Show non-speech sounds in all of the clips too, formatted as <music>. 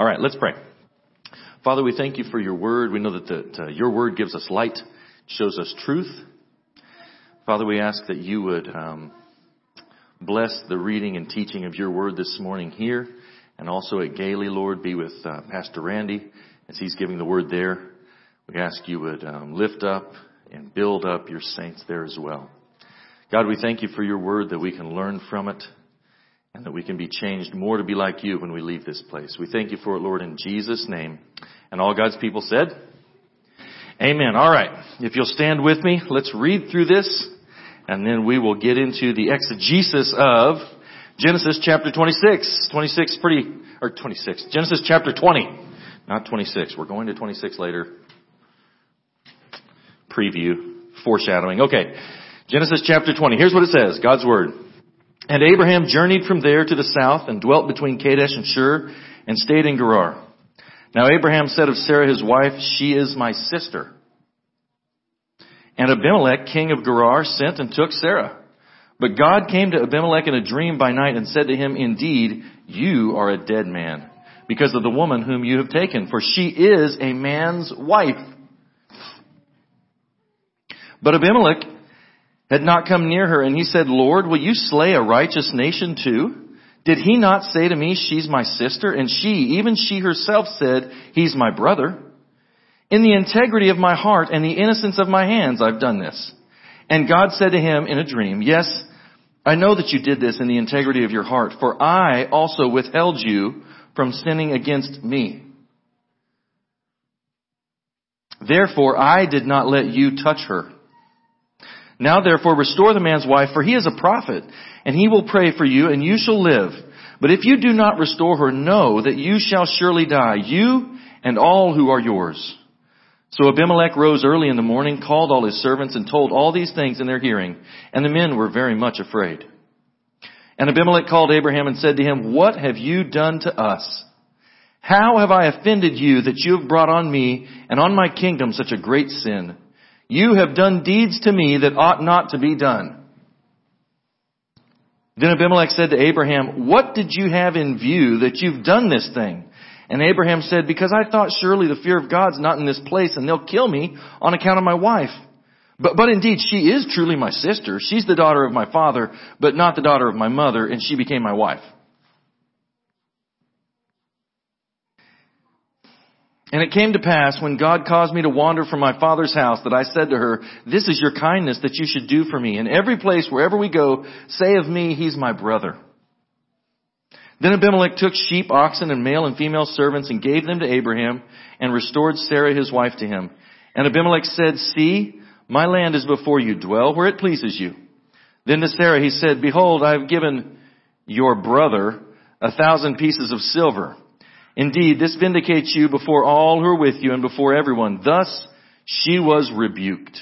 All right, let's pray. Father, we thank you for your word. We know that the, your word gives us light, shows us truth. Father, we ask that you would um, bless the reading and teaching of your word this morning here, and also at Gailey, Lord, be with uh, Pastor Randy as he's giving the word there. We ask you would um, lift up and build up your saints there as well. God, we thank you for your word that we can learn from it and that we can be changed more to be like you when we leave this place. We thank you for it, Lord, in Jesus' name. And all God's people said, Amen. All right. If you'll stand with me, let's read through this and then we will get into the exegesis of Genesis chapter 26. 26 pretty, or 26. Genesis chapter 20. Not 26. We're going to 26 later. Preview. Foreshadowing. Okay. Genesis chapter 20. Here's what it says. God's Word. And Abraham journeyed from there to the south and dwelt between Kadesh and Shur and stayed in Gerar. Now Abraham said of Sarah his wife, she is my sister. And Abimelech, king of Gerar, sent and took Sarah. But God came to Abimelech in a dream by night and said to him, Indeed, you are a dead man because of the woman whom you have taken, for she is a man's wife. But Abimelech had not come near her, and he said, Lord, will you slay a righteous nation too? Did he not say to me, she's my sister? And she, even she herself said, he's my brother. In the integrity of my heart and the innocence of my hands, I've done this. And God said to him in a dream, yes, I know that you did this in the integrity of your heart, for I also withheld you from sinning against me. Therefore, I did not let you touch her. Now therefore restore the man's wife, for he is a prophet, and he will pray for you, and you shall live. But if you do not restore her, know that you shall surely die, you and all who are yours. So Abimelech rose early in the morning, called all his servants, and told all these things in their hearing, and the men were very much afraid. And Abimelech called Abraham and said to him, What have you done to us? How have I offended you that you have brought on me and on my kingdom such a great sin? You have done deeds to me that ought not to be done. Then Abimelech said to Abraham, What did you have in view that you've done this thing? And Abraham said, Because I thought surely the fear of God's not in this place and they'll kill me on account of my wife. But, but indeed, she is truly my sister. She's the daughter of my father, but not the daughter of my mother, and she became my wife. And it came to pass when God caused me to wander from my father's house that I said to her, this is your kindness that you should do for me. In every place, wherever we go, say of me, he's my brother. Then Abimelech took sheep, oxen, and male and female servants and gave them to Abraham and restored Sarah his wife to him. And Abimelech said, see, my land is before you. Dwell where it pleases you. Then to Sarah he said, behold, I have given your brother a thousand pieces of silver. Indeed, this vindicates you before all who are with you and before everyone. Thus she was rebuked.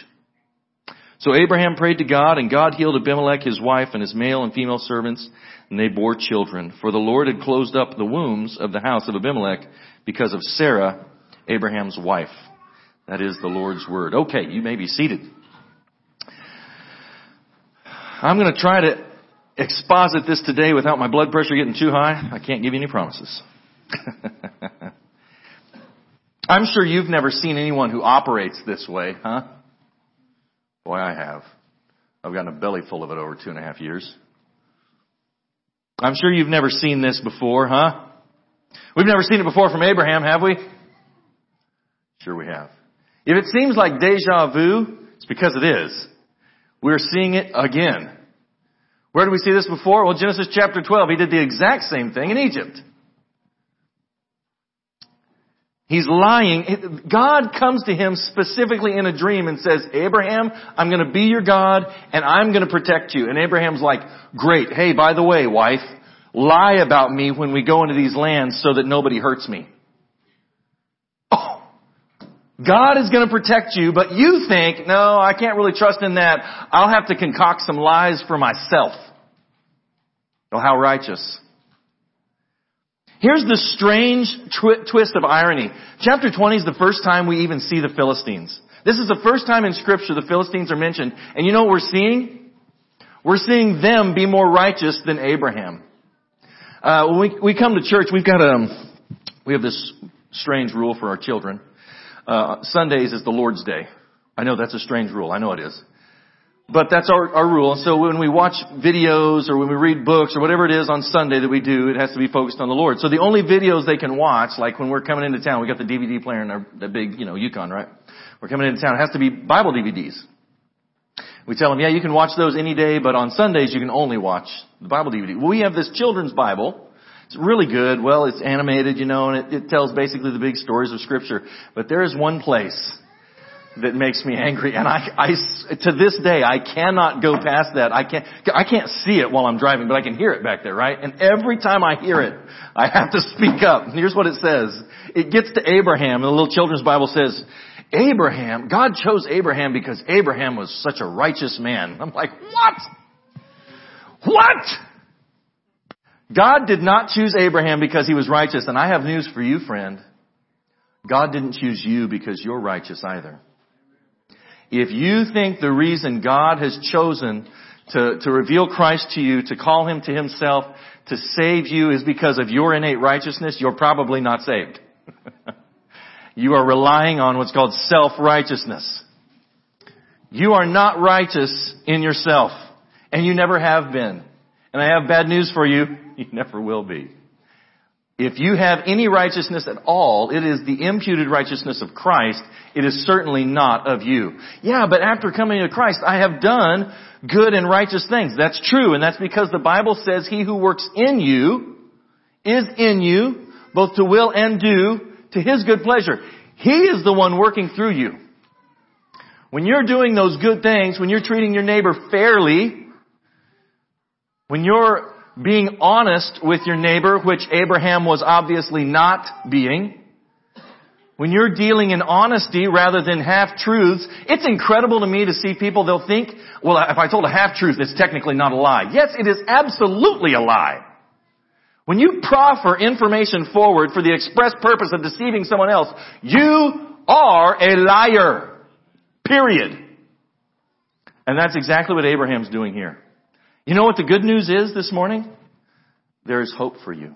So Abraham prayed to God, and God healed Abimelech, his wife, and his male and female servants, and they bore children. For the Lord had closed up the wombs of the house of Abimelech because of Sarah, Abraham's wife. That is the Lord's word. Okay, you may be seated. I'm going to try to exposit this today without my blood pressure getting too high. I can't give you any promises. <laughs> I'm sure you've never seen anyone who operates this way, huh? Boy, I have. I've gotten a belly full of it over two and a half years. I'm sure you've never seen this before, huh? We've never seen it before from Abraham, have we? Sure we have. If it seems like deja vu, it's because it is. We're seeing it again. Where did we see this before? Well, Genesis chapter 12, he did the exact same thing in Egypt. He's lying. God comes to him specifically in a dream and says, Abraham, I'm going to be your God and I'm going to protect you. And Abraham's like, great. Hey, by the way, wife, lie about me when we go into these lands so that nobody hurts me. Oh, God is going to protect you, but you think, no, I can't really trust in that. I'll have to concoct some lies for myself. Oh, how righteous. Here's the strange twi- twist of irony. Chapter 20 is the first time we even see the Philistines. This is the first time in scripture the Philistines are mentioned. And you know what we're seeing? We're seeing them be more righteous than Abraham. Uh, when we, we come to church, we've got a, We have this strange rule for our children. Uh, Sundays is the Lord's Day. I know that's a strange rule. I know it is. But that's our, our rule. So when we watch videos or when we read books or whatever it is on Sunday that we do, it has to be focused on the Lord. So the only videos they can watch, like when we're coming into town, we got the DVD player in our, the big, you know, Yukon, right? We're coming into town. It has to be Bible DVDs. We tell them, yeah, you can watch those any day, but on Sundays you can only watch the Bible DVD. We have this children's Bible. It's really good. Well, it's animated, you know, and it, it tells basically the big stories of Scripture. But there is one place that makes me angry. And I, I, to this day, I cannot go past that. I can't, I can't see it while I'm driving, but I can hear it back there, right? And every time I hear it, I have to speak up. And here's what it says. It gets to Abraham, and the little children's Bible says, Abraham, God chose Abraham because Abraham was such a righteous man. I'm like, what? What? God did not choose Abraham because he was righteous. And I have news for you, friend. God didn't choose you because you're righteous either. If you think the reason God has chosen to, to reveal Christ to you, to call Him to Himself, to save you is because of your innate righteousness, you're probably not saved. <laughs> you are relying on what's called self-righteousness. You are not righteous in yourself, and you never have been. And I have bad news for you, <laughs> you never will be. If you have any righteousness at all, it is the imputed righteousness of Christ. It is certainly not of you. Yeah, but after coming to Christ, I have done good and righteous things. That's true, and that's because the Bible says he who works in you is in you, both to will and do, to his good pleasure. He is the one working through you. When you're doing those good things, when you're treating your neighbor fairly, when you're being honest with your neighbor, which Abraham was obviously not being, when you're dealing in honesty rather than half-truths, it's incredible to me to see people, they'll think, well, if I told a half-truth, it's technically not a lie. Yes, it is absolutely a lie. When you proffer information forward for the express purpose of deceiving someone else, you are a liar. Period. And that's exactly what Abraham's doing here. You know what the good news is this morning? There is hope for you.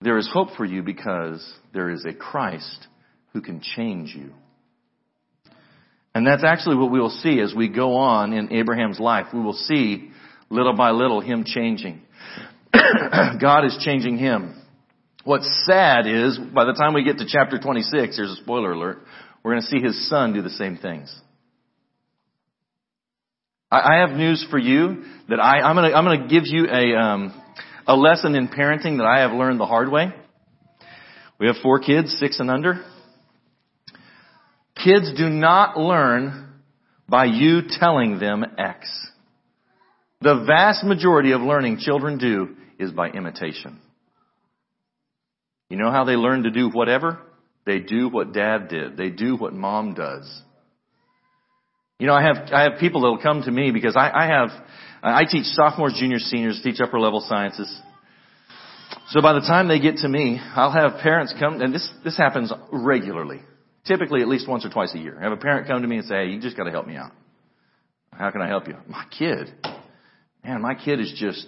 There is hope for you because there is a Christ who can change you. And that's actually what we will see as we go on in Abraham's life. We will see little by little him changing. <clears throat> God is changing him. What's sad is by the time we get to chapter 26, here's a spoiler alert, we're going to see his son do the same things. I, I have news for you that I, I'm gonna, I'm gonna give you a, um, a lesson in parenting that I have learned the hard way. We have four kids, six and under. Kids do not learn by you telling them X. The vast majority of learning children do is by imitation. You know how they learn to do whatever? They do what dad did. They do what mom does. You know, I have, I have people that will come to me because I, I have, I teach sophomores, juniors, seniors, teach upper level sciences. So by the time they get to me, I'll have parents come, and this, this happens regularly. Typically at least once or twice a year. I have a parent come to me and say, hey, you just gotta help me out. How can I help you? My kid. Man, my kid is just,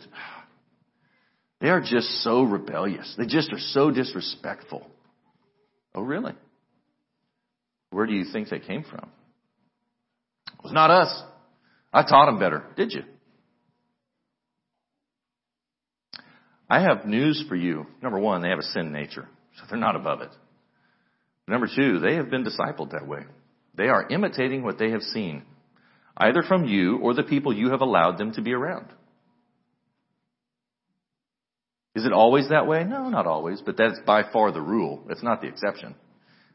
they are just so rebellious. They just are so disrespectful. Oh really? Where do you think they came from? It was not us. I taught them better. Did you? I have news for you. Number one, they have a sin nature, so they're not above it. Number two, they have been discipled that way. They are imitating what they have seen, either from you or the people you have allowed them to be around. Is it always that way? No, not always, but that's by far the rule. It's not the exception.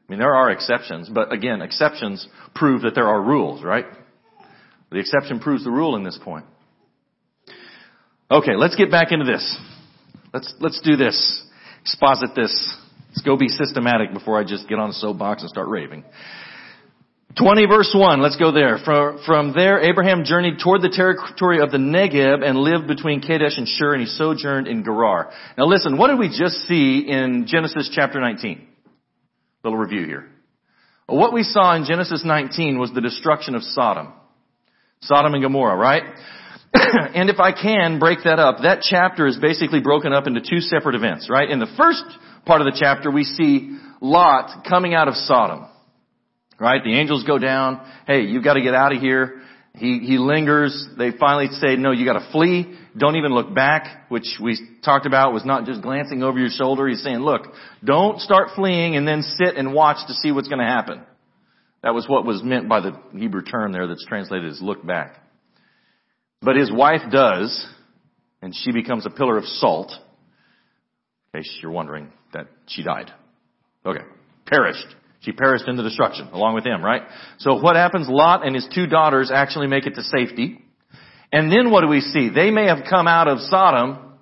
I mean, there are exceptions, but again, exceptions prove that there are rules, right? The exception proves the rule in this point. Okay, let's get back into this. Let's, let's do this. Exposit this. Let's go be systematic before I just get on a soapbox and start raving. 20 verse 1, let's go there. From, from there, Abraham journeyed toward the territory of the Negeb and lived between Kadesh and Shur and he sojourned in Gerar. Now listen, what did we just see in Genesis chapter 19? Little review here. What we saw in Genesis 19 was the destruction of Sodom. Sodom and Gomorrah, right? <coughs> and if I can break that up, that chapter is basically broken up into two separate events, right? In the first part of the chapter, we see Lot coming out of Sodom. Right? The angels go down. Hey, you've got to get out of here. He, he lingers. They finally say, no, you got to flee. Don't even look back, which we talked about was not just glancing over your shoulder. He's saying, look, don't start fleeing and then sit and watch to see what's to happen. That was what was meant by the Hebrew term there that's translated as look back. But his wife does, and she becomes a pillar of salt. In case you're wondering that she died. Okay. Perished. She perished in the destruction along with him, right? So what happens? Lot and his two daughters actually make it to safety. And then what do we see? They may have come out of Sodom,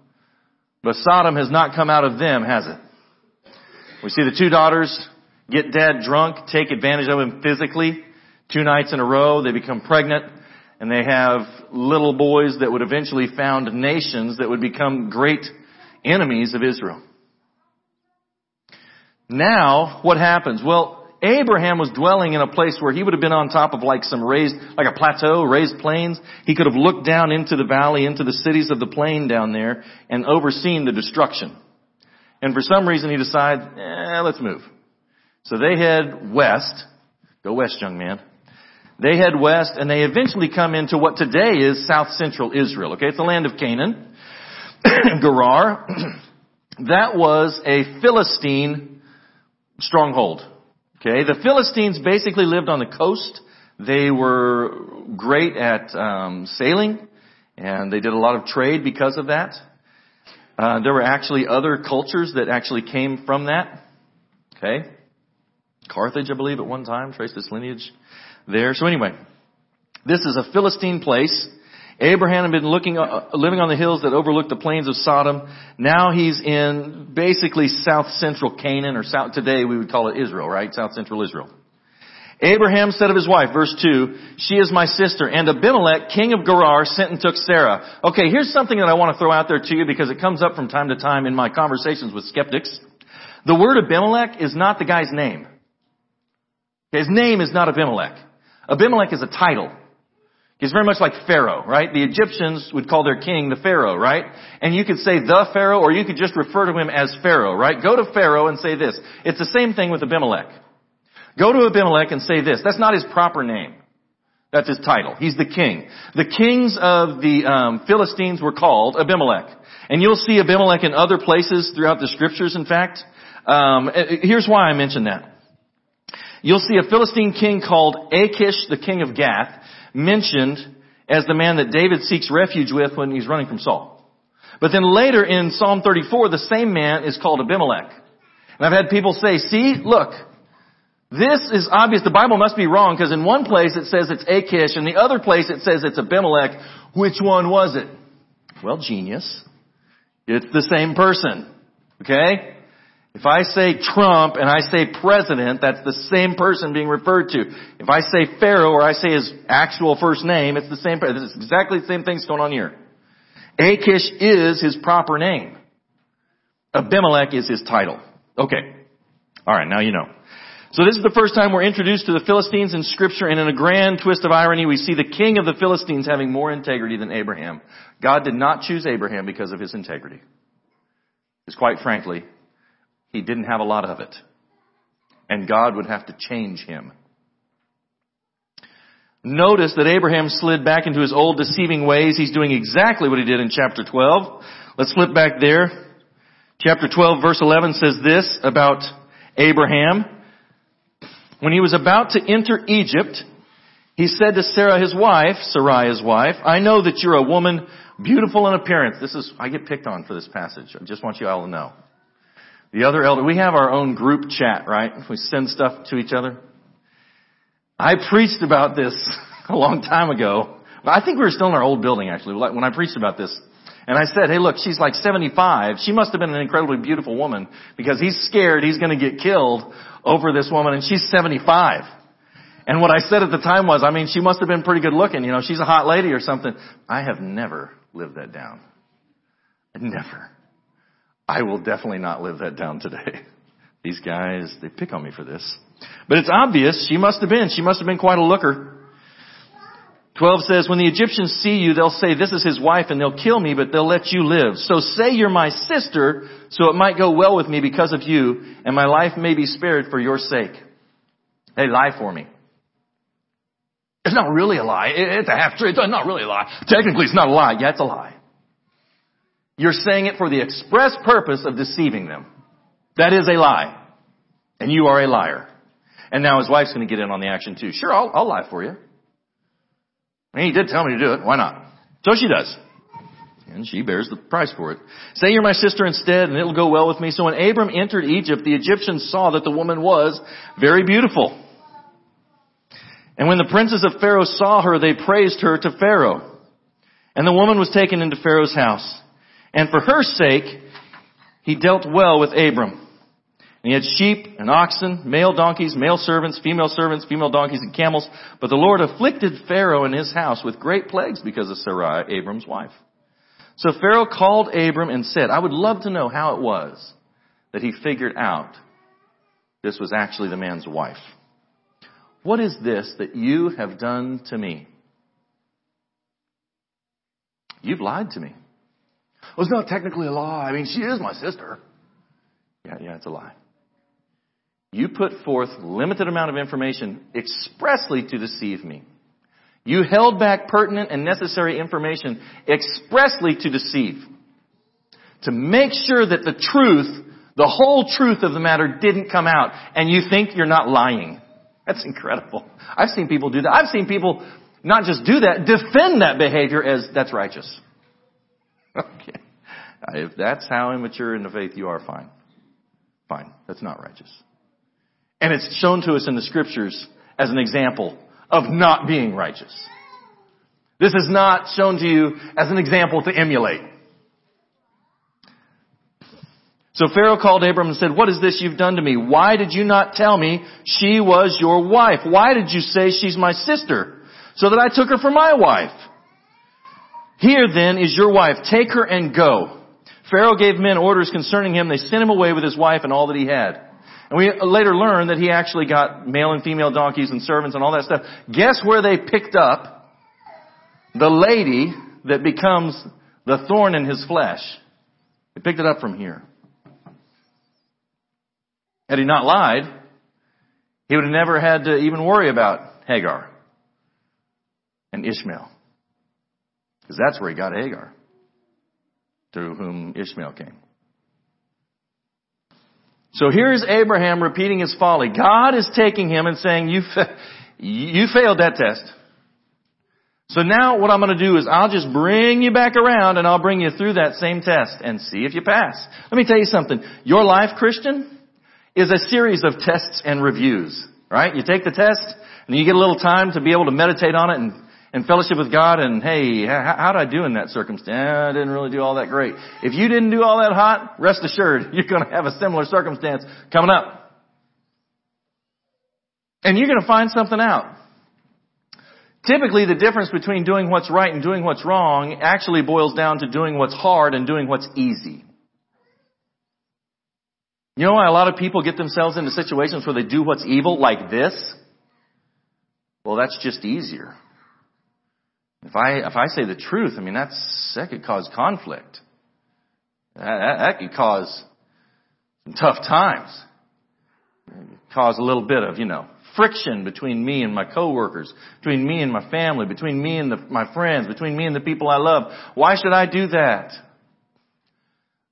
but Sodom has not come out of them, has it? We see the two daughters get dad drunk, take advantage of him physically, two nights in a row, they become pregnant, and they have little boys that would eventually found nations that would become great enemies of Israel. Now, what happens? Well, Abraham was dwelling in a place where he would have been on top of like some raised, like a plateau, raised plains. He could have looked down into the valley, into the cities of the plain down there and overseen the destruction. And for some reason he decides, eh, let's move. So they head west. Go west, young man. They head west and they eventually come into what today is south central Israel. Okay, it's the land of Canaan. <clears throat> Gerar. <clears throat> that was a Philistine stronghold. Okay, the Philistines basically lived on the coast. They were great at um, sailing, and they did a lot of trade because of that. Uh, there were actually other cultures that actually came from that. Okay, Carthage, I believe, at one time traced its lineage there. So anyway, this is a Philistine place. Abraham had been looking, uh, living on the hills that overlooked the plains of Sodom. Now he's in basically south central Canaan, or south, today we would call it Israel, right? South central Israel. Abraham said of his wife, verse 2, She is my sister. And Abimelech, king of Gerar, sent and took Sarah. Okay, here's something that I want to throw out there to you because it comes up from time to time in my conversations with skeptics. The word Abimelech is not the guy's name. His name is not Abimelech. Abimelech is a title. He's very much like Pharaoh, right? The Egyptians would call their king the Pharaoh, right? And you could say the Pharaoh, or you could just refer to him as Pharaoh, right? Go to Pharaoh and say this. It's the same thing with Abimelech. Go to Abimelech and say this. That's not his proper name. That's his title. He's the king. The kings of the um, Philistines were called Abimelech. And you'll see Abimelech in other places throughout the scriptures, in fact. Um, here's why I mention that. You'll see a Philistine king called Achish, the king of Gath mentioned as the man that David seeks refuge with when he's running from Saul. But then later in Psalm 34, the same man is called Abimelech. And I've had people say, see, look, this is obvious. The Bible must be wrong because in one place it says it's Achish and the other place it says it's Abimelech. Which one was it? Well, genius. It's the same person. Okay? If I say Trump and I say president, that's the same person being referred to. If I say Pharaoh or I say his actual first name, it's the same, it's exactly the same thing's going on here. Achish is his proper name. Abimelech is his title. Okay. Alright, now you know. So this is the first time we're introduced to the Philistines in scripture and in a grand twist of irony we see the king of the Philistines having more integrity than Abraham. God did not choose Abraham because of his integrity. Because quite frankly, he didn't have a lot of it. And God would have to change him. Notice that Abraham slid back into his old deceiving ways. He's doing exactly what he did in chapter 12. Let's flip back there. Chapter 12 verse 11 says this about Abraham. When he was about to enter Egypt, he said to Sarah his wife, Sarai his wife, I know that you're a woman beautiful in appearance. This is, I get picked on for this passage. I just want you all to know. The other elder, we have our own group chat, right? We send stuff to each other. I preached about this <laughs> a long time ago. I think we were still in our old building actually when I preached about this. And I said, hey look, she's like 75. She must have been an incredibly beautiful woman because he's scared he's going to get killed over this woman and she's 75. And what I said at the time was, I mean, she must have been pretty good looking. You know, she's a hot lady or something. I have never lived that down. Never. I will definitely not live that down today. <laughs> These guys, they pick on me for this. But it's obvious she must have been. She must have been quite a looker. 12 says, when the Egyptians see you, they'll say, this is his wife and they'll kill me, but they'll let you live. So say you're my sister, so it might go well with me because of you, and my life may be spared for your sake. They lie for me. It's not really a lie. It's a half truth. It's not really a lie. Technically, it's not a lie. Yeah, it's a lie. You're saying it for the express purpose of deceiving them. That is a lie. And you are a liar. And now his wife's going to get in on the action too. Sure, I'll, I'll lie for you. And he did tell me to do it. Why not? So she does. And she bears the price for it. Say you're my sister instead and it'll go well with me. So when Abram entered Egypt, the Egyptians saw that the woman was very beautiful. And when the princes of Pharaoh saw her, they praised her to Pharaoh. And the woman was taken into Pharaoh's house. And for her sake, he dealt well with Abram. And he had sheep and oxen, male donkeys, male servants, female servants, female donkeys and camels. But the Lord afflicted Pharaoh and his house with great plagues because of Sarai, Abram's wife. So Pharaoh called Abram and said, I would love to know how it was that he figured out this was actually the man's wife. What is this that you have done to me? You've lied to me. Well, it's not technically a lie. I mean, she is my sister. Yeah, yeah, it's a lie. You put forth limited amount of information expressly to deceive me. You held back pertinent and necessary information expressly to deceive. To make sure that the truth, the whole truth of the matter didn't come out and you think you're not lying. That's incredible. I've seen people do that. I've seen people not just do that, defend that behavior as that's righteous. <laughs> Okay. Uh, if that's how immature in the faith you are, fine. Fine. That's not righteous. And it's shown to us in the scriptures as an example of not being righteous. This is not shown to you as an example to emulate. So Pharaoh called Abram and said, what is this you've done to me? Why did you not tell me she was your wife? Why did you say she's my sister? So that I took her for my wife. Here then is your wife. Take her and go. Pharaoh gave men orders concerning him. They sent him away with his wife and all that he had. And we later learned that he actually got male and female donkeys and servants and all that stuff. Guess where they picked up the lady that becomes the thorn in his flesh? They picked it up from here. Had he not lied, he would have never had to even worry about Hagar and Ishmael. Because that's where he got Hagar, through whom Ishmael came. So here's Abraham repeating his folly. God is taking him and saying, you, fa- you failed that test. So now what I'm going to do is I'll just bring you back around and I'll bring you through that same test and see if you pass. Let me tell you something. Your life, Christian, is a series of tests and reviews, right? You take the test and you get a little time to be able to meditate on it and and fellowship with God and hey, how, how did I do in that circumstance? Eh, I didn't really do all that great. If you didn't do all that hot, rest assured <laughs> you're going to have a similar circumstance coming up. And you're going to find something out. Typically the difference between doing what's right and doing what's wrong actually boils down to doing what's hard and doing what's easy. You know why a lot of people get themselves into situations where they do what's evil like this? Well, that's just easier. If I, if I say the truth, I mean, that's, that could cause conflict. That, that, that could cause some tough times. Cause a little bit of, you know, friction between me and my coworkers, between me and my family, between me and the, my friends, between me and the people I love. Why should I do that?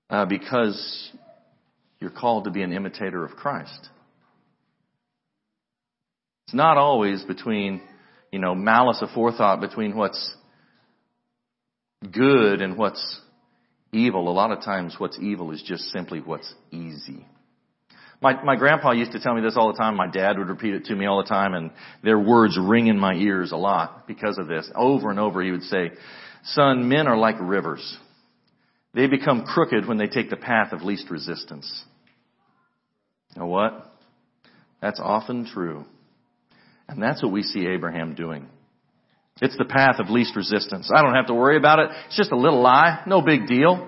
Uh, because you're called to be an imitator of Christ. It's not always between you know, malice aforethought between what's good and what's evil. A lot of times what's evil is just simply what's easy. My, my grandpa used to tell me this all the time. My dad would repeat it to me all the time and their words ring in my ears a lot because of this. Over and over he would say, son, men are like rivers. They become crooked when they take the path of least resistance. You know what? That's often true. And that's what we see Abraham doing. It's the path of least resistance. I don't have to worry about it. It's just a little lie. No big deal.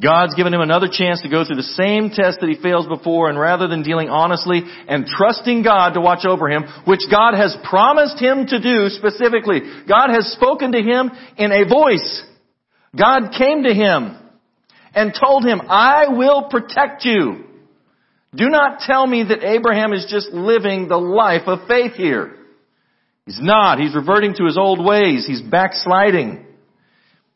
God's given him another chance to go through the same test that he fails before, and rather than dealing honestly and trusting God to watch over him, which God has promised him to do specifically, God has spoken to him in a voice. God came to him and told him, I will protect you. Do not tell me that Abraham is just living the life of faith here. He's not. He's reverting to his old ways. He's backsliding.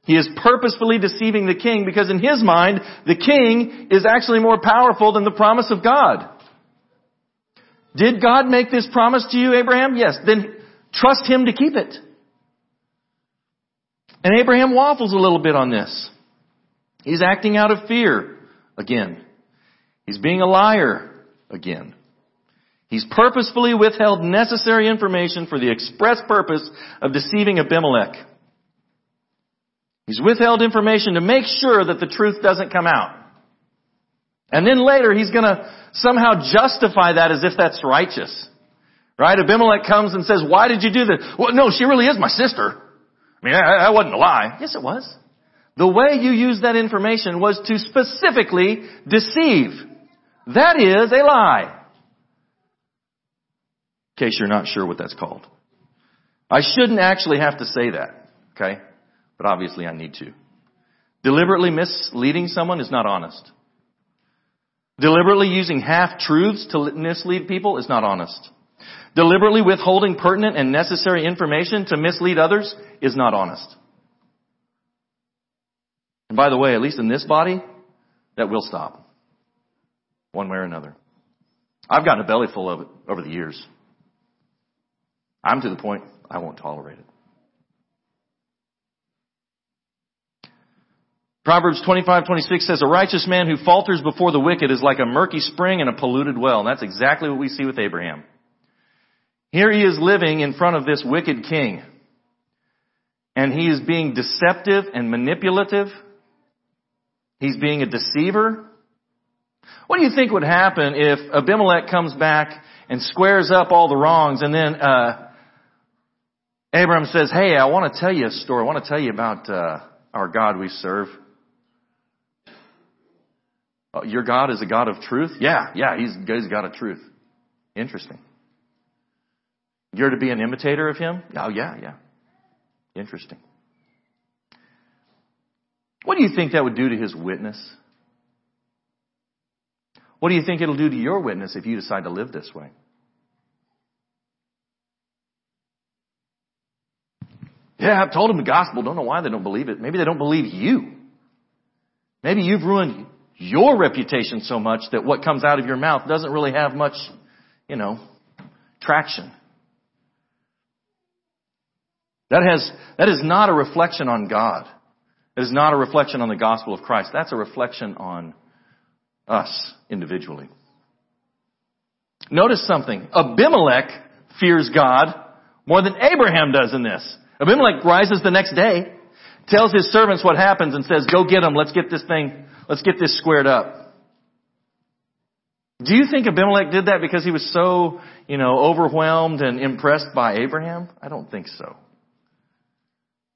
He is purposefully deceiving the king because in his mind, the king is actually more powerful than the promise of God. Did God make this promise to you, Abraham? Yes. Then trust him to keep it. And Abraham waffles a little bit on this. He's acting out of fear again. He's being a liar again. He's purposefully withheld necessary information for the express purpose of deceiving Abimelech. He's withheld information to make sure that the truth doesn't come out. And then later he's gonna somehow justify that as if that's righteous. Right? Abimelech comes and says, why did you do this? Well, no, she really is my sister. I mean, that wasn't a lie. Yes, it was. The way you used that information was to specifically deceive. That is a lie. In case you're not sure what that's called. I shouldn't actually have to say that, okay? But obviously I need to. Deliberately misleading someone is not honest. Deliberately using half-truths to mislead people is not honest. Deliberately withholding pertinent and necessary information to mislead others is not honest. And by the way, at least in this body, that will stop. One way or another. I've gotten a belly full of it over the years. I'm to the point I won't tolerate it. Proverbs 25, 26 says, A righteous man who falters before the wicked is like a murky spring in a polluted well. And that's exactly what we see with Abraham. Here he is living in front of this wicked king. And he is being deceptive and manipulative. He's being a deceiver. What do you think would happen if Abimelech comes back and squares up all the wrongs and then, uh, Abraham says, hey, I want to tell you a story. I want to tell you about, uh, our God we serve. Oh, your God is a God of truth? Yeah, yeah, he's, he's a God of truth. Interesting. You're to be an imitator of him? Oh, yeah, yeah. Interesting. What do you think that would do to his witness? What do you think it'll do to your witness if you decide to live this way? Yeah, I've told them the gospel. Don't know why they don't believe it. Maybe they don't believe you. Maybe you've ruined your reputation so much that what comes out of your mouth doesn't really have much, you know, traction. That has, that is not a reflection on God. It is not a reflection on the gospel of Christ. That's a reflection on us individually. Notice something. Abimelech fears God more than Abraham does in this. Abimelech rises the next day, tells his servants what happens and says, go get them. Let's get this thing, let's get this squared up. Do you think Abimelech did that because he was so, you know, overwhelmed and impressed by Abraham? I don't think so.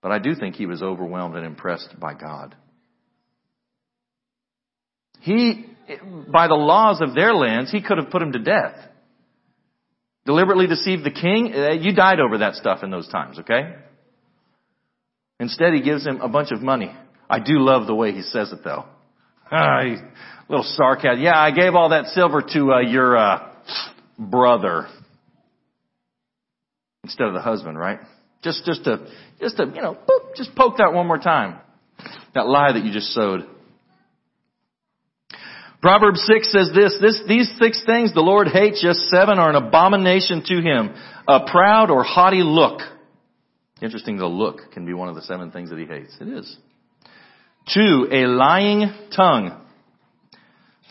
But I do think he was overwhelmed and impressed by God. He, by the laws of their lands, he could have put him to death. Deliberately deceived the king. Uh, you died over that stuff in those times, okay? Instead, he gives him a bunch of money. I do love the way he says it though. <laughs> Ah, little sarcasm. Yeah, I gave all that silver to uh, your uh, brother instead of the husband, right? Just, just to, just to, you know, boop, just poke that one more time. That lie that you just sowed. Proverbs 6 says this, this, these six things the Lord hates, just seven are an abomination to him. A proud or haughty look. Interesting, the look can be one of the seven things that he hates. It is. Two, a lying tongue.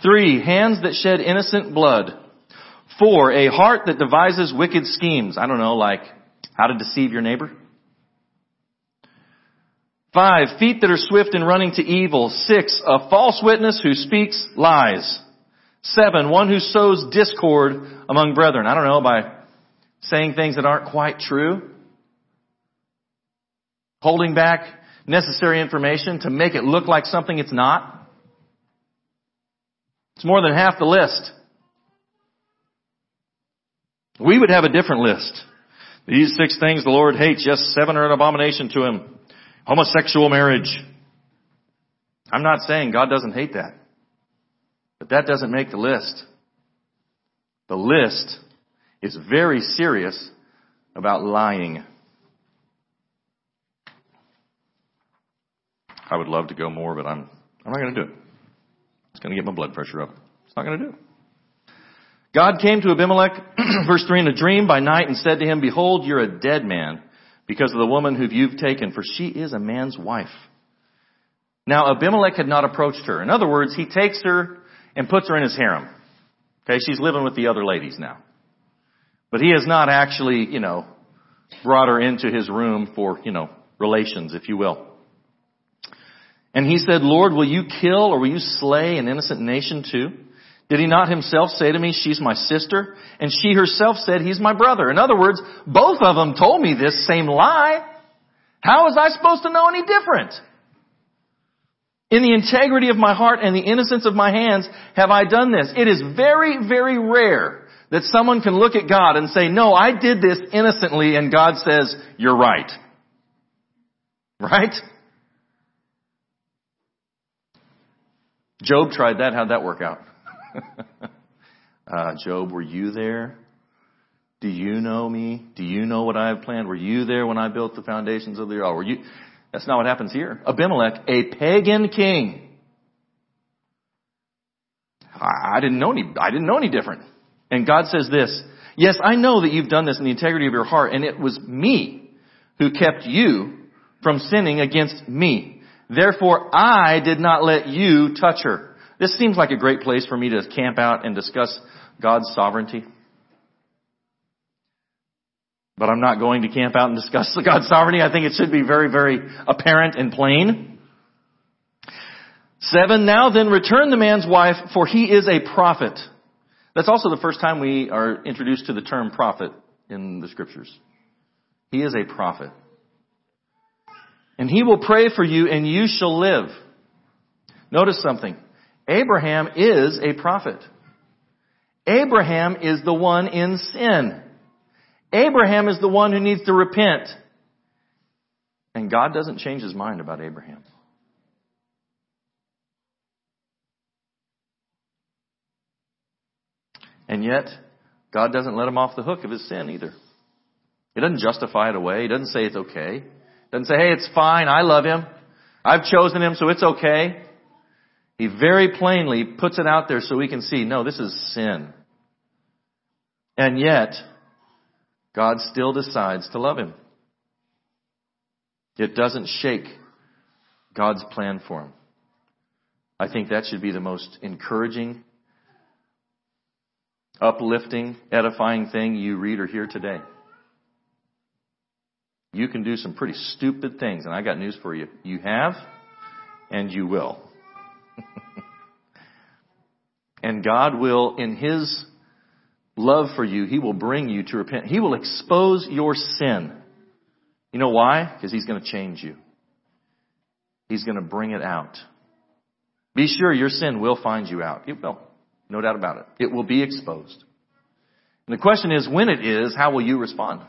Three, hands that shed innocent blood. Four, a heart that devises wicked schemes. I don't know, like how to deceive your neighbor. Five, feet that are swift in running to evil. Six, a false witness who speaks lies. Seven, one who sows discord among brethren. I don't know, by saying things that aren't quite true. Holding back necessary information to make it look like something it's not. It's more than half the list. We would have a different list. These six things the Lord hates, yes, seven are an abomination to him. Homosexual marriage. I'm not saying God doesn't hate that. But that doesn't make the list. The list is very serious about lying. I would love to go more, but I'm, I'm not going to do it. It's going to get my blood pressure up. It's not going to do it. God came to Abimelech, <clears throat> verse 3, in a dream by night and said to him, Behold, you're a dead man because of the woman who you've taken, for she is a man's wife. Now Abimelech had not approached her. In other words, he takes her and puts her in his harem. Okay, she's living with the other ladies now. But he has not actually, you know, brought her into his room for, you know, relations, if you will. And he said, Lord, will you kill or will you slay an innocent nation too? Did he not himself say to me, she's my sister? And she herself said, he's my brother. In other words, both of them told me this same lie. How was I supposed to know any different? In the integrity of my heart and the innocence of my hands have I done this. It is very, very rare that someone can look at God and say, no, I did this innocently and God says, you're right. Right? Job tried that. How'd that work out? <laughs> uh, Job, were you there? Do you know me? Do you know what I have planned? Were you there when I built the foundations of the earth? Were you? That's not what happens here. Abimelech, a pagan king. I didn't know any, I didn't know any different. And God says this, yes, I know that you've done this in the integrity of your heart, and it was me who kept you from sinning against me. Therefore, I did not let you touch her. This seems like a great place for me to camp out and discuss God's sovereignty. But I'm not going to camp out and discuss <laughs> God's sovereignty. I think it should be very, very apparent and plain. Seven, now then return the man's wife, for he is a prophet. That's also the first time we are introduced to the term prophet in the scriptures. He is a prophet. And he will pray for you and you shall live. Notice something. Abraham is a prophet. Abraham is the one in sin. Abraham is the one who needs to repent. And God doesn't change his mind about Abraham. And yet, God doesn't let him off the hook of his sin either. He doesn't justify it away. He doesn't say it's okay. He doesn't say, hey, it's fine. I love him. I've chosen him, so it's okay. He very plainly puts it out there so we can see, no, this is sin. And yet, God still decides to love him. It doesn't shake God's plan for him. I think that should be the most encouraging, uplifting, edifying thing you read or hear today. You can do some pretty stupid things, and I got news for you. You have, and you will. <laughs> and God will, in His love for you, He will bring you to repent. He will expose your sin. You know why? Because He's going to change you. He's going to bring it out. Be sure your sin will find you out. It will. No doubt about it. It will be exposed. And the question is, when it is, how will you respond?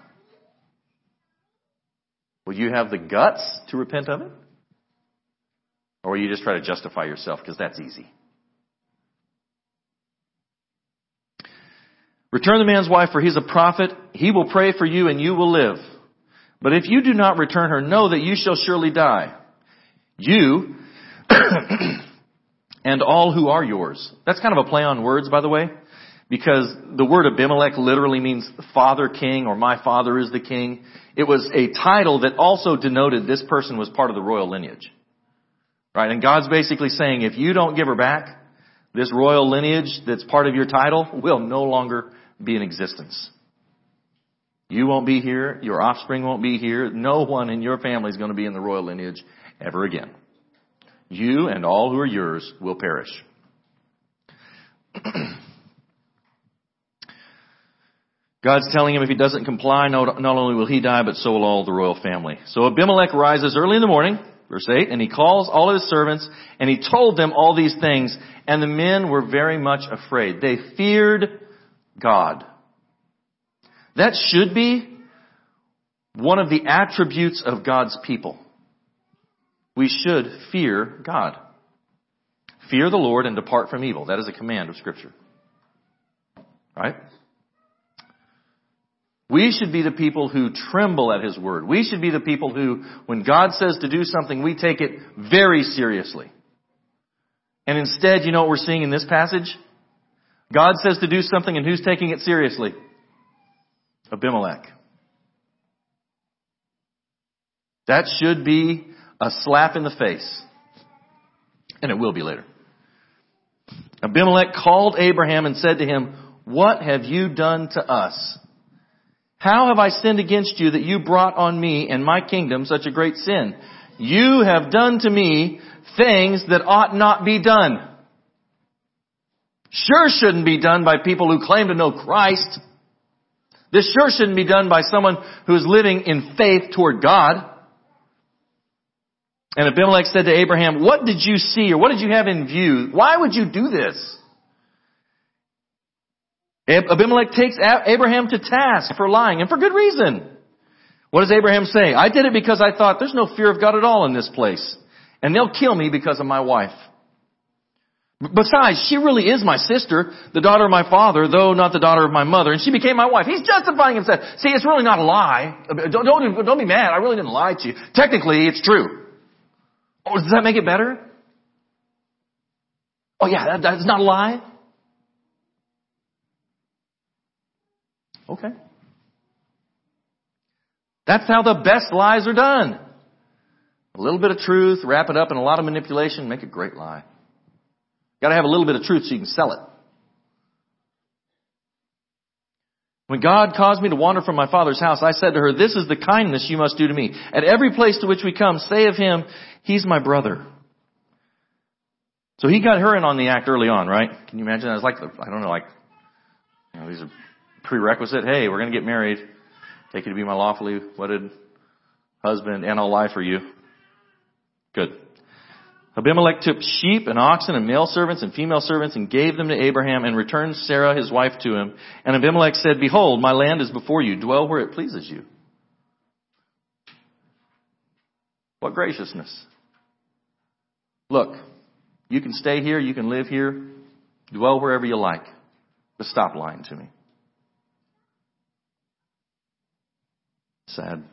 Will you have the guts to repent of it? Or you just try to justify yourself because that's easy? Return the man's wife, for he's a prophet. He will pray for you and you will live. But if you do not return her, know that you shall surely die. You <clears throat> and all who are yours. That's kind of a play on words, by the way, because the word Abimelech literally means father king or my father is the king. It was a title that also denoted this person was part of the royal lineage. Right? And God's basically saying, if you don't give her back, this royal lineage that's part of your title will no longer be in existence. You won't be here. Your offspring won't be here. No one in your family is going to be in the royal lineage ever again. You and all who are yours will perish. <clears throat> God's telling him if he doesn't comply, not only will he die, but so will all the royal family. So Abimelech rises early in the morning, Verse 8, and he calls all of his servants, and he told them all these things, and the men were very much afraid. They feared God. That should be one of the attributes of God's people. We should fear God. Fear the Lord and depart from evil. That is a command of Scripture. Right? We should be the people who tremble at His word. We should be the people who, when God says to do something, we take it very seriously. And instead, you know what we're seeing in this passage? God says to do something and who's taking it seriously? Abimelech. That should be a slap in the face. And it will be later. Abimelech called Abraham and said to him, What have you done to us? How have I sinned against you that you brought on me and my kingdom such a great sin? You have done to me things that ought not be done. Sure shouldn't be done by people who claim to know Christ. This sure shouldn't be done by someone who is living in faith toward God. And Abimelech said to Abraham, what did you see or what did you have in view? Why would you do this? Abimelech takes Abraham to task for lying, and for good reason. What does Abraham say? I did it because I thought there's no fear of God at all in this place. And they'll kill me because of my wife. Besides, she really is my sister, the daughter of my father, though not the daughter of my mother, and she became my wife. He's justifying himself. See, it's really not a lie. Don't, don't, don't be mad. I really didn't lie to you. Technically, it's true. Oh, does that make it better? Oh yeah, that, that's not a lie? Okay. That's how the best lies are done. A little bit of truth, wrap it up in a lot of manipulation, make a great lie. Gotta have a little bit of truth so you can sell it. When God caused me to wander from my father's house, I said to her, this is the kindness you must do to me. At every place to which we come, say of him, he's my brother. So he got her in on the act early on, right? Can you imagine? I was like, I don't know, like, you know, these are prerequisite. Hey, we're going to get married. Take you to be my lawfully wedded husband, and I'll lie for you. Good. Abimelech took sheep and oxen and male servants and female servants and gave them to Abraham and returned Sarah his wife to him. And Abimelech said, Behold, my land is before you. Dwell where it pleases you. What graciousness. Look, you can stay here, you can live here, dwell wherever you like, but stop lying to me. Sad.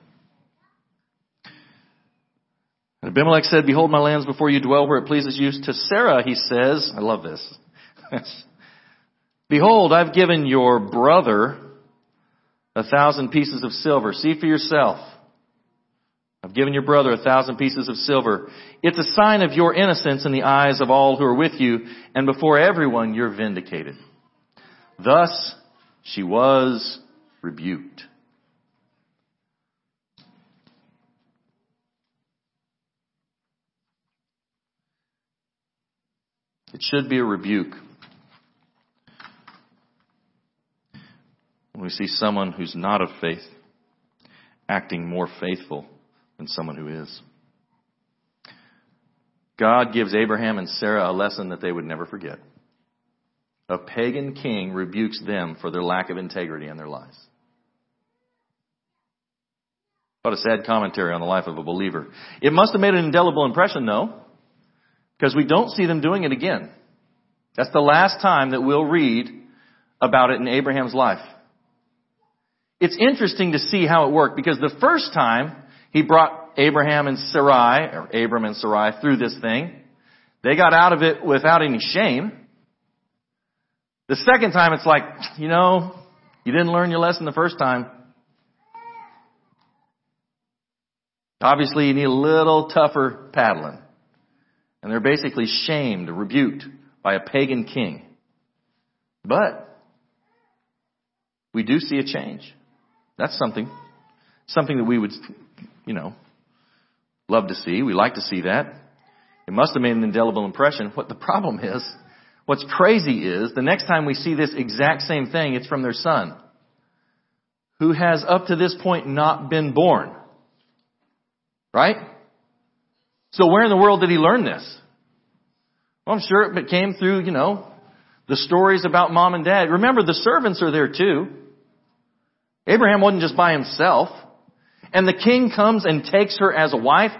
And Abimelech said, Behold, my lands before you dwell where it pleases you. To Sarah, he says, I love this. <laughs> Behold, I've given your brother a thousand pieces of silver. See for yourself. I've given your brother a thousand pieces of silver. It's a sign of your innocence in the eyes of all who are with you, and before everyone you're vindicated. Thus she was rebuked. It should be a rebuke. When we see someone who's not of faith acting more faithful than someone who is. God gives Abraham and Sarah a lesson that they would never forget. A pagan king rebukes them for their lack of integrity in their lives. What a sad commentary on the life of a believer. It must have made an indelible impression though. Because we don't see them doing it again. That's the last time that we'll read about it in Abraham's life. It's interesting to see how it worked because the first time he brought Abraham and Sarai, or Abram and Sarai through this thing, they got out of it without any shame. The second time it's like, you know, you didn't learn your lesson the first time. Obviously you need a little tougher paddling. And they're basically shamed, rebuked by a pagan king. But we do see a change. That's something, something that we would, you know, love to see. We like to see that. It must have made an indelible impression. What the problem is, what's crazy is the next time we see this exact same thing, it's from their son, who has up to this point not been born. Right? So where in the world did he learn this? Well, I'm sure it came through, you know, the stories about mom and dad. Remember, the servants are there too. Abraham wasn't just by himself. And the king comes and takes her as a wife.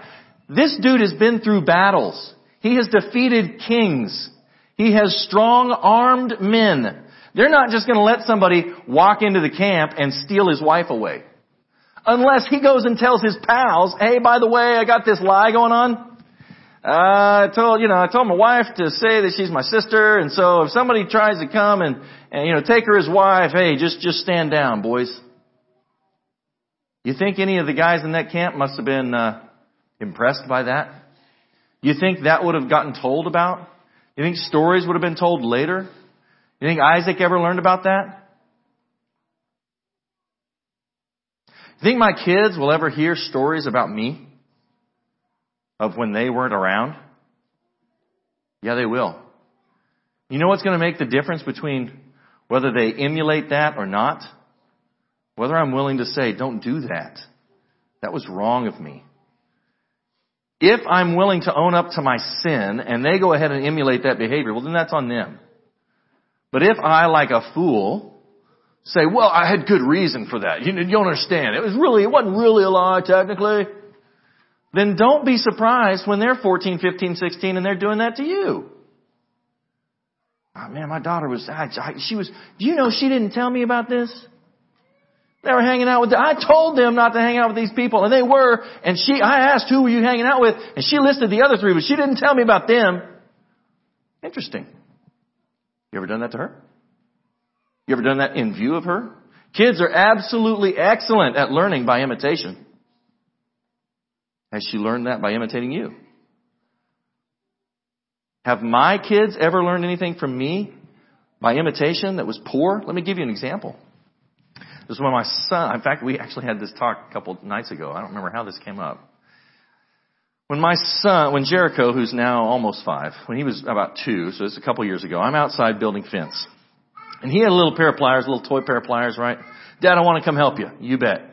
This dude has been through battles. He has defeated kings. He has strong armed men. They're not just going to let somebody walk into the camp and steal his wife away. Unless he goes and tells his pals, hey, by the way, I got this lie going on. Uh, I told, you know, I told my wife to say that she's my sister, and so if somebody tries to come and, and, you know, take her as wife, hey, just, just stand down, boys. You think any of the guys in that camp must have been, uh, impressed by that? You think that would have gotten told about? You think stories would have been told later? You think Isaac ever learned about that? You think my kids will ever hear stories about me? Of when they weren't around? Yeah, they will. You know what's going to make the difference between whether they emulate that or not? Whether I'm willing to say, don't do that. That was wrong of me. If I'm willing to own up to my sin and they go ahead and emulate that behavior, well then that's on them. But if I, like a fool, say, well, I had good reason for that. You, you don't understand. It was really, it wasn't really a lie technically. Then don't be surprised when they're 14, 15, 16 and they're doing that to you. Oh man, my daughter was, I, she was, do you know she didn't tell me about this? They were hanging out with, I told them not to hang out with these people and they were, and she, I asked who were you hanging out with and she listed the other three, but she didn't tell me about them. Interesting. You ever done that to her? You ever done that in view of her? Kids are absolutely excellent at learning by imitation. Has she learned that by imitating you? Have my kids ever learned anything from me by imitation that was poor? Let me give you an example. This is when my son, in fact, we actually had this talk a couple nights ago. I don't remember how this came up. When my son, when Jericho, who's now almost five, when he was about two, so it's a couple years ago, I'm outside building fence. And he had a little pair of pliers, a little toy pair of pliers, right? Dad, I want to come help you. You bet.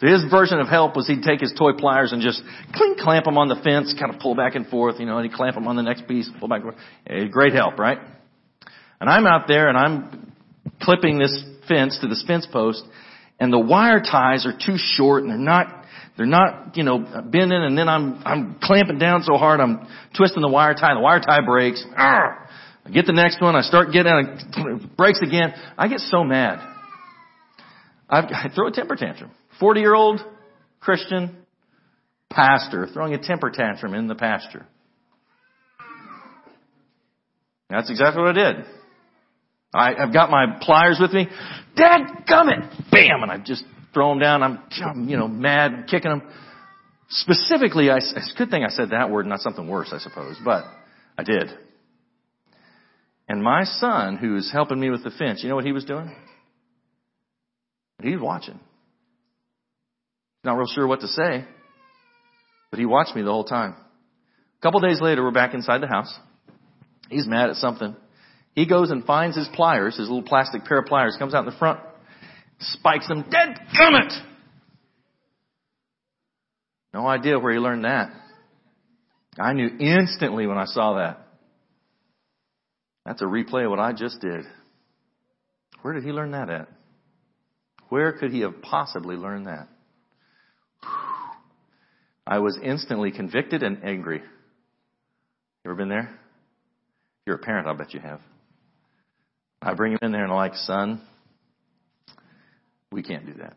So his version of help was he'd take his toy pliers and just clink, clamp them on the fence, kind of pull back and forth, you know, and he'd clamp them on the next piece, pull back and forth. Hey, great help, right? And I'm out there and I'm clipping this fence to this fence post and the wire ties are too short and they're not they're not, you know, bending and then I'm, I'm clamping down so hard I'm twisting the wire tie. The wire tie breaks. Arrgh! I get the next one. I start getting, it <clears throat> breaks again. I get so mad. I've, I throw a temper tantrum. 40 year old Christian pastor throwing a temper tantrum in the pasture. That's exactly what I did. I, have got my pliers with me. Dad, gummit! Bam! And I just throw them down. I'm, you know, mad, kicking them. Specifically, I, it's a good thing I said that word, not something worse, I suppose, but I did. And my son, who's helping me with the fence, you know what he was doing? He was watching. Not real sure what to say, but he watched me the whole time. A couple days later, we're back inside the house. He's mad at something. He goes and finds his pliers, his little plastic pair of pliers, comes out in the front, spikes them, dead gummit! No idea where he learned that. I knew instantly when I saw that. That's a replay of what I just did. Where did he learn that at? Where could he have possibly learned that? I was instantly convicted and angry. You ever been there? If you're a parent, I'll bet you have. I bring him in there and I'm like, son, we can't do that.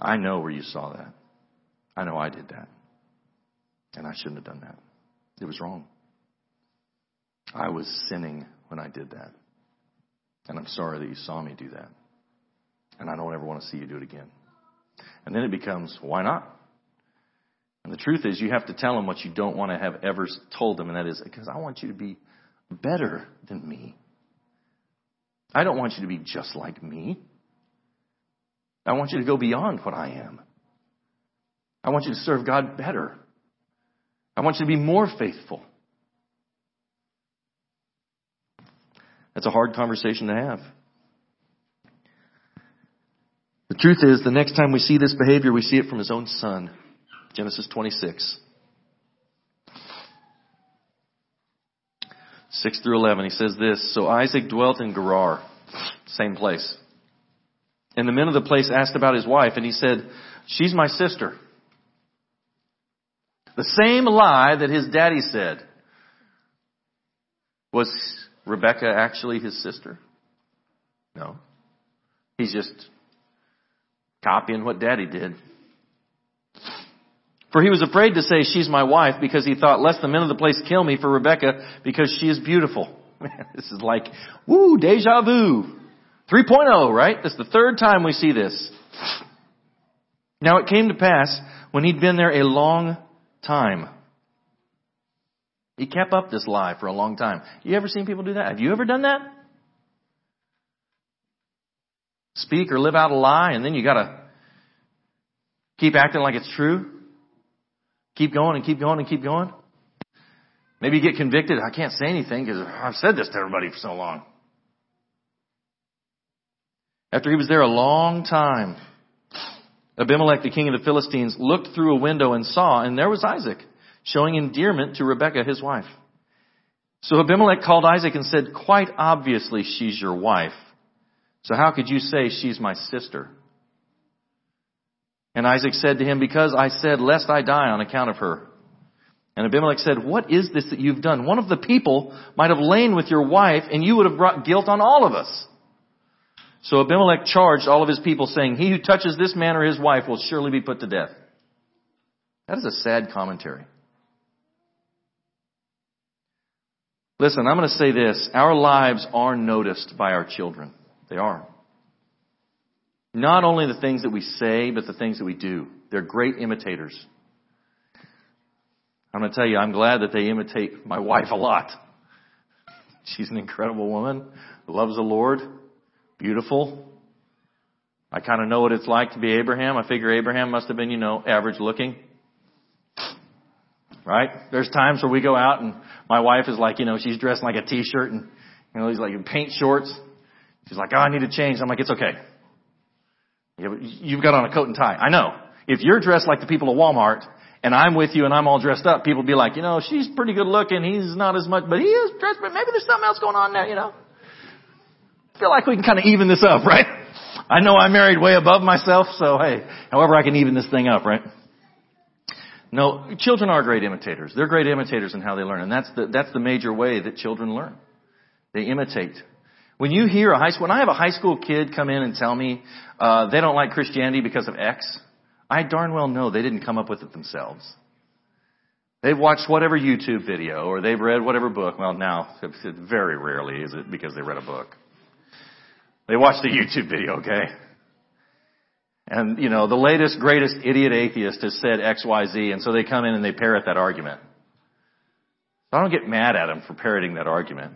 I know where you saw that. I know I did that. And I shouldn't have done that. It was wrong. I was sinning when I did that. And I'm sorry that you saw me do that. And I don't ever want to see you do it again. And then it becomes, why not? And the truth is, you have to tell them what you don't want to have ever told them, and that is, because I want you to be better than me. I don't want you to be just like me. I want you to go beyond what I am. I want you to serve God better. I want you to be more faithful. That's a hard conversation to have. The truth is, the next time we see this behavior, we see it from his own son. Genesis 26. 6 through 11, he says this, So Isaac dwelt in Gerar, same place. And the men of the place asked about his wife, and he said, She's my sister. The same lie that his daddy said. Was Rebekah actually his sister? No. He's just copying what daddy did. For he was afraid to say, she's my wife, because he thought, lest the men of the place kill me for Rebekah, because she is beautiful. <laughs> this is like, woo, deja vu. 3.0, right? This is the third time we see this. Now it came to pass, when he'd been there a long time, he kept up this lie for a long time. You ever seen people do that? Have you ever done that? Speak or live out a lie and then you gotta keep acting like it's true? Keep going and keep going and keep going. Maybe you get convicted. I can't say anything because I've said this to everybody for so long. After he was there a long time, Abimelech, the king of the Philistines, looked through a window and saw, and there was Isaac, showing endearment to Rebekah, his wife. So Abimelech called Isaac and said, quite obviously she's your wife. So how could you say she's my sister? And Isaac said to him, Because I said, Lest I die on account of her. And Abimelech said, What is this that you've done? One of the people might have lain with your wife, and you would have brought guilt on all of us. So Abimelech charged all of his people, saying, He who touches this man or his wife will surely be put to death. That is a sad commentary. Listen, I'm going to say this. Our lives are noticed by our children. They are. Not only the things that we say, but the things that we do. They're great imitators. I'm going to tell you, I'm glad that they imitate my wife a lot. She's an incredible woman, loves the Lord, beautiful. I kind of know what it's like to be Abraham. I figure Abraham must have been, you know, average looking. Right? There's times where we go out and my wife is like, you know, she's dressed like a t-shirt and, you know, he's like in paint shorts. She's like, oh, I need to change. I'm like, it's okay. You've got on a coat and tie. I know. If you're dressed like the people at Walmart and I'm with you and I'm all dressed up, people be like, you know, she's pretty good looking. He's not as much, but he is dressed, but maybe there's something else going on there, you know. I feel like we can kind of even this up, right? I know I married way above myself, so hey, however I can even this thing up, right? No, children are great imitators. They're great imitators in how they learn, and that's the, that's the major way that children learn. They imitate. When you hear a high school, when I have a high school kid come in and tell me uh, they don't like Christianity because of X, I darn well know they didn't come up with it themselves. They've watched whatever YouTube video or they've read whatever book. Well, now, very rarely is it because they read a book. They watched a <laughs> YouTube video, okay? And, you know, the latest, greatest idiot atheist has said X, Y, Z, and so they come in and they parrot that argument. So I don't get mad at them for parroting that argument.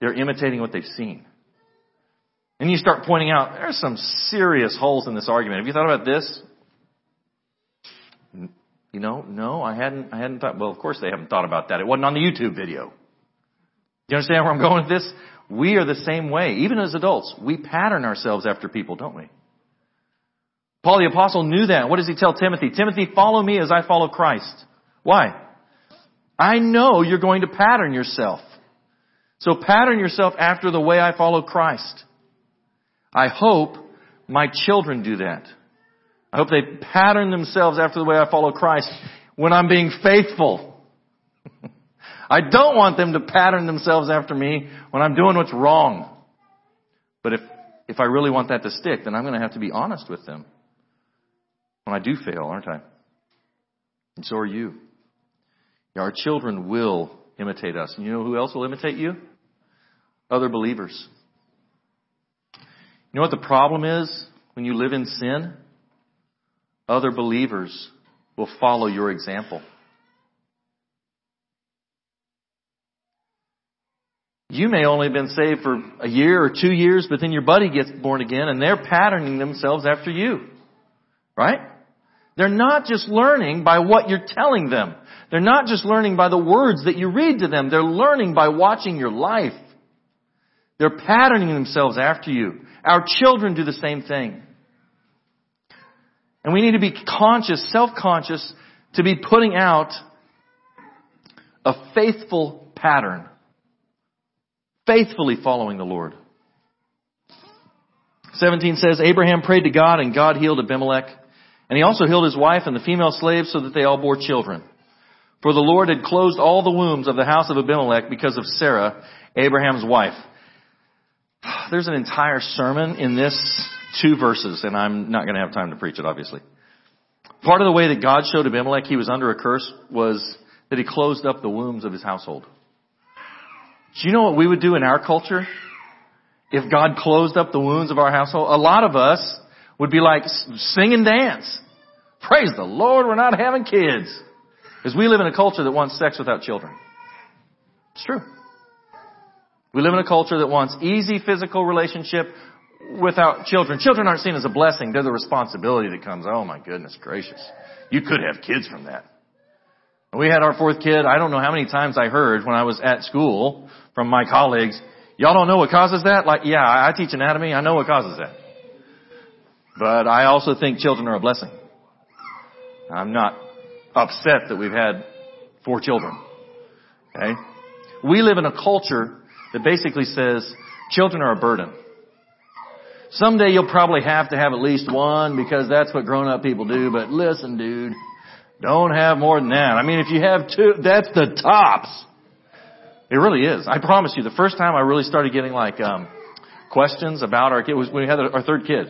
They're imitating what they've seen. And you start pointing out, there's some serious holes in this argument. Have you thought about this? You know, no, I hadn't, I hadn't thought, well, of course they haven't thought about that. It wasn't on the YouTube video. Do you understand where I'm going with this? We are the same way. Even as adults, we pattern ourselves after people, don't we? Paul the apostle knew that. What does he tell Timothy? Timothy, follow me as I follow Christ. Why? I know you're going to pattern yourself. So pattern yourself after the way I follow Christ. I hope my children do that. I hope they pattern themselves after the way I follow Christ when I'm being faithful. <laughs> I don't want them to pattern themselves after me when I'm doing what's wrong. But if, if I really want that to stick, then I'm going to have to be honest with them. When I do fail, aren't I? And so are you. Our children will imitate us. And you know who else will imitate you? other believers. You know what the problem is when you live in sin? Other believers will follow your example. You may only have been saved for a year or two years, but then your buddy gets born again and they're patterning themselves after you. Right? They're not just learning by what you're telling them. They're not just learning by the words that you read to them. They're learning by watching your life. They're patterning themselves after you. Our children do the same thing. And we need to be conscious, self-conscious, to be putting out a faithful pattern. Faithfully following the Lord. 17 says, Abraham prayed to God and God healed Abimelech. And he also healed his wife and the female slaves so that they all bore children. For the Lord had closed all the wombs of the house of Abimelech because of Sarah, Abraham's wife. <sighs> There's an entire sermon in this two verses, and I'm not going to have time to preach it, obviously. Part of the way that God showed Abimelech he was under a curse was that he closed up the wombs of his household. Do you know what we would do in our culture? If God closed up the wounds of our household, a lot of us would be like, sing and dance. Praise the Lord, we're not having kids. Because we live in a culture that wants sex without children. It's true. We live in a culture that wants easy physical relationship without children. Children aren't seen as a blessing. They're the responsibility that comes. Oh my goodness gracious. You could have kids from that. We had our fourth kid. I don't know how many times I heard when I was at school from my colleagues, y'all don't know what causes that? Like, yeah, I teach anatomy. I know what causes that. But I also think children are a blessing. I'm not upset that we've had four children. Okay? We live in a culture that basically says children are a burden. Someday you'll probably have to have at least one because that's what grown up people do, but listen dude, don't have more than that. I mean if you have two, that's the tops. It really is. I promise you, the first time I really started getting like, um, questions about our kid was when we had our third kid.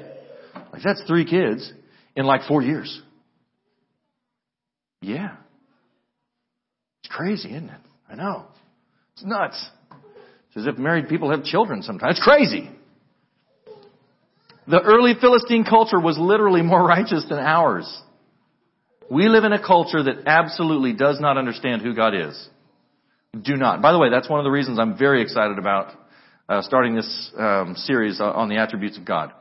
Like that's three kids in like four years. Yeah. It's crazy, isn't it? I know. It's nuts. It's as if married people have children sometimes. It's crazy. The early Philistine culture was literally more <laughs> righteous than ours. We live in a culture that absolutely does not understand who God is. Do not. By the way, that's one of the reasons I'm very excited about uh, starting this um, series on the attributes of God.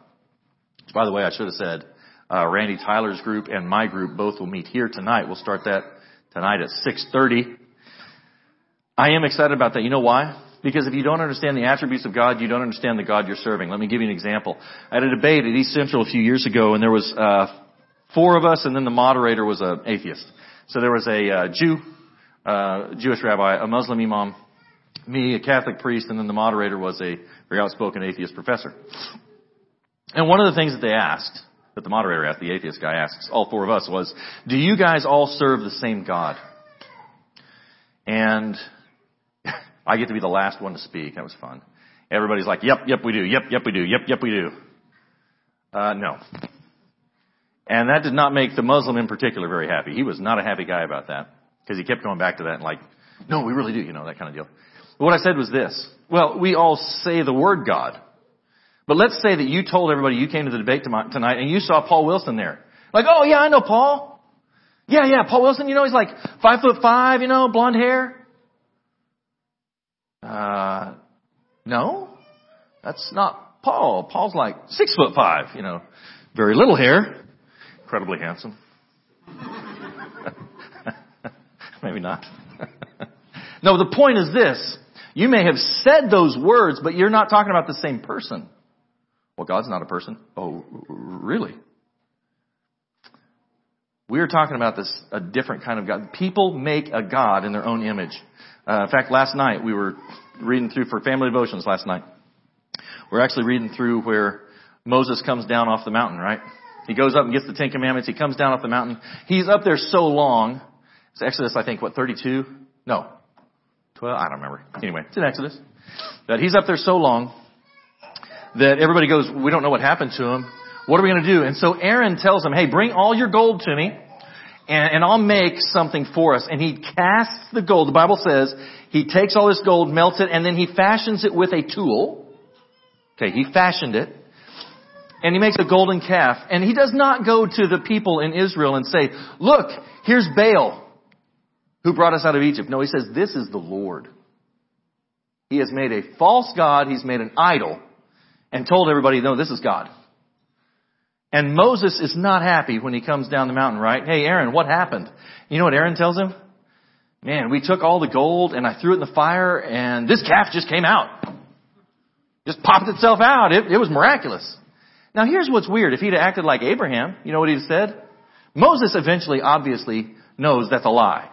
By the way, I should have said uh, Randy Tyler's group and my group both will meet here tonight. We'll start that tonight at 6:30. I am excited about that. You know why? Because if you don't understand the attributes of God, you don't understand the God you're serving. Let me give you an example. I had a debate at East Central a few years ago, and there was uh, four of us, and then the moderator was an atheist. So there was a uh, Jew, uh, Jewish rabbi, a Muslim imam, me, a Catholic priest, and then the moderator was a very outspoken atheist professor. And one of the things that they asked, that the moderator asked, the atheist guy asks all four of us was, do you guys all serve the same God? And <laughs> I get to be the last one to speak. That was fun. Everybody's like, yep, yep, we do. Yep, yep, we do. Yep, yep, we do. Uh, no. And that did not make the Muslim in particular very happy. He was not a happy guy about that. Because he kept going back to that and like, no, we really do, you know, that kind of deal. But what I said was this. Well, we all say the word God. But let's say that you told everybody you came to the debate tonight and you saw Paul Wilson there. Like, oh yeah, I know Paul. Yeah, yeah, Paul Wilson, you know, he's like five foot five, you know, blonde hair. Uh, no, that's not Paul. Paul's like six foot five, you know, very little hair, incredibly handsome. <laughs> Maybe not. <laughs> no, the point is this. You may have said those words, but you're not talking about the same person. Well, God's not a person. Oh, really? We are talking about this, a different kind of God. People make a God in their own image. Uh, in fact, last night we were reading through for family devotions last night. We're actually reading through where Moses comes down off the mountain, right? He goes up and gets the Ten Commandments. He comes down off the mountain. He's up there so long. It's Exodus, I think, what, 32? No. 12? I don't remember. Anyway, it's in Exodus. That he's up there so long that everybody goes, we don't know what happened to him. What are we going to do? And so Aaron tells him, hey, bring all your gold to me and, and I'll make something for us. And he casts the gold. The Bible says he takes all this gold, melts it, and then he fashions it with a tool. Okay, he fashioned it. And he makes a golden calf. And he does not go to the people in Israel and say, look, here's Baal who brought us out of Egypt. No, he says, this is the Lord. He has made a false God. He's made an idol and told everybody, no, this is God. And Moses is not happy when he comes down the mountain, right? Hey, Aaron, what happened? You know what Aaron tells him? Man, we took all the gold and I threw it in the fire and this calf just came out. Just popped itself out. It, it was miraculous. Now here's what's weird. If he'd acted like Abraham, you know what he'd said? Moses eventually, obviously, knows that's a lie.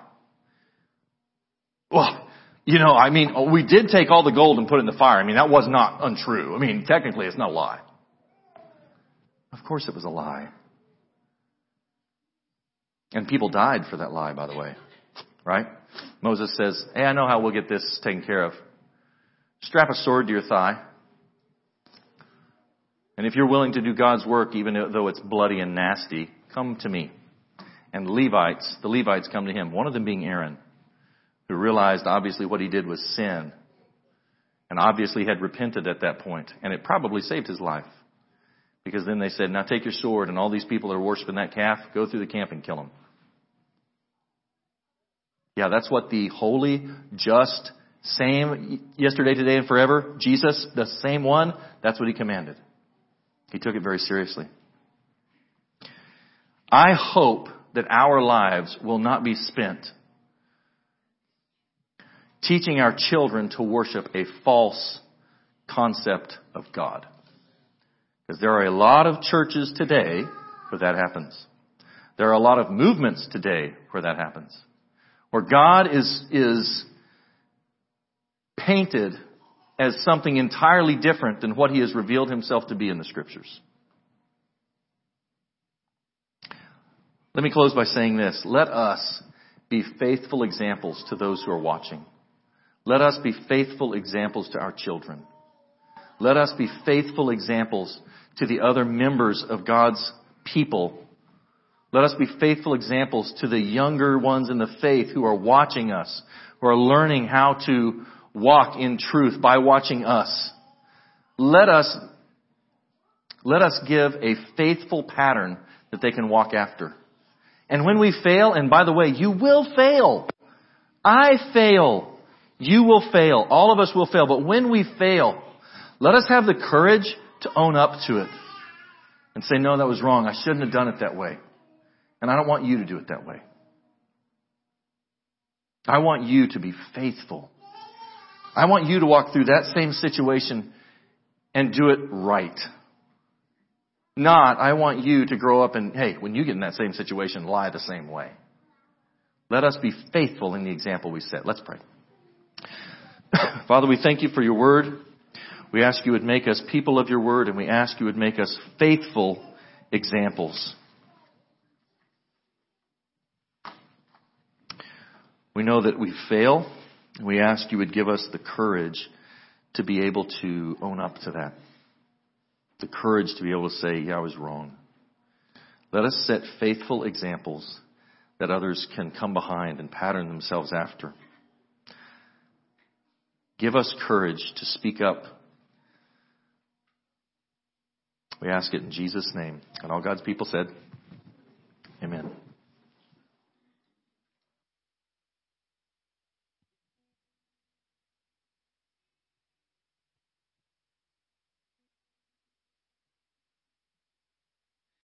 Well, you know, I mean, oh, we did take all the gold and put it in the fire. I mean, that was not untrue. I mean, technically it's not a lie. Of course it was a lie. And people died for that lie, by the way. Right? Moses says, Hey, I know how we'll get this taken care of. Strap a sword to your thigh. And if you're willing to do God's work, even though it's bloody and nasty, come to me. And Levites, the Levites come to him, one of them being Aaron, who realized obviously what he did was sin. And obviously had repented at that point, and it probably saved his life. Because then they said, now take your sword and all these people that are worshiping that calf, go through the camp and kill them. Yeah, that's what the holy, just, same yesterday, today, and forever, Jesus, the same one, that's what he commanded. He took it very seriously. I hope that our lives will not be spent teaching our children to worship a false concept of God. Because there are a lot of churches today where that happens. There are a lot of movements today where that happens. Where God is, is painted as something entirely different than what he has revealed himself to be in the scriptures. Let me close by saying this. Let us be faithful examples to those who are watching. Let us be faithful examples to our children. Let us be faithful examples to the other members of God's people. Let us be faithful examples to the younger ones in the faith who are watching us, who are learning how to walk in truth by watching us. Let us, let us give a faithful pattern that they can walk after. And when we fail, and by the way, you will fail. I fail. You will fail. All of us will fail. But when we fail, let us have the courage to own up to it and say, no, that was wrong. I shouldn't have done it that way. And I don't want you to do it that way. I want you to be faithful I want you to walk through that same situation and do it right. Not, I want you to grow up and, hey, when you get in that same situation, lie the same way. Let us be faithful in the example we set. Let's pray. <coughs> Father, we thank you for your word. We ask you would make us people of your word and we ask you would make us faithful examples. We know that we fail. And we ask you would give us the courage to be able to own up to that. The courage to be able to say, yeah, I was wrong. Let us set faithful examples that others can come behind and pattern themselves after. Give us courage to speak up. We ask it in Jesus' name. And all God's people said, Amen.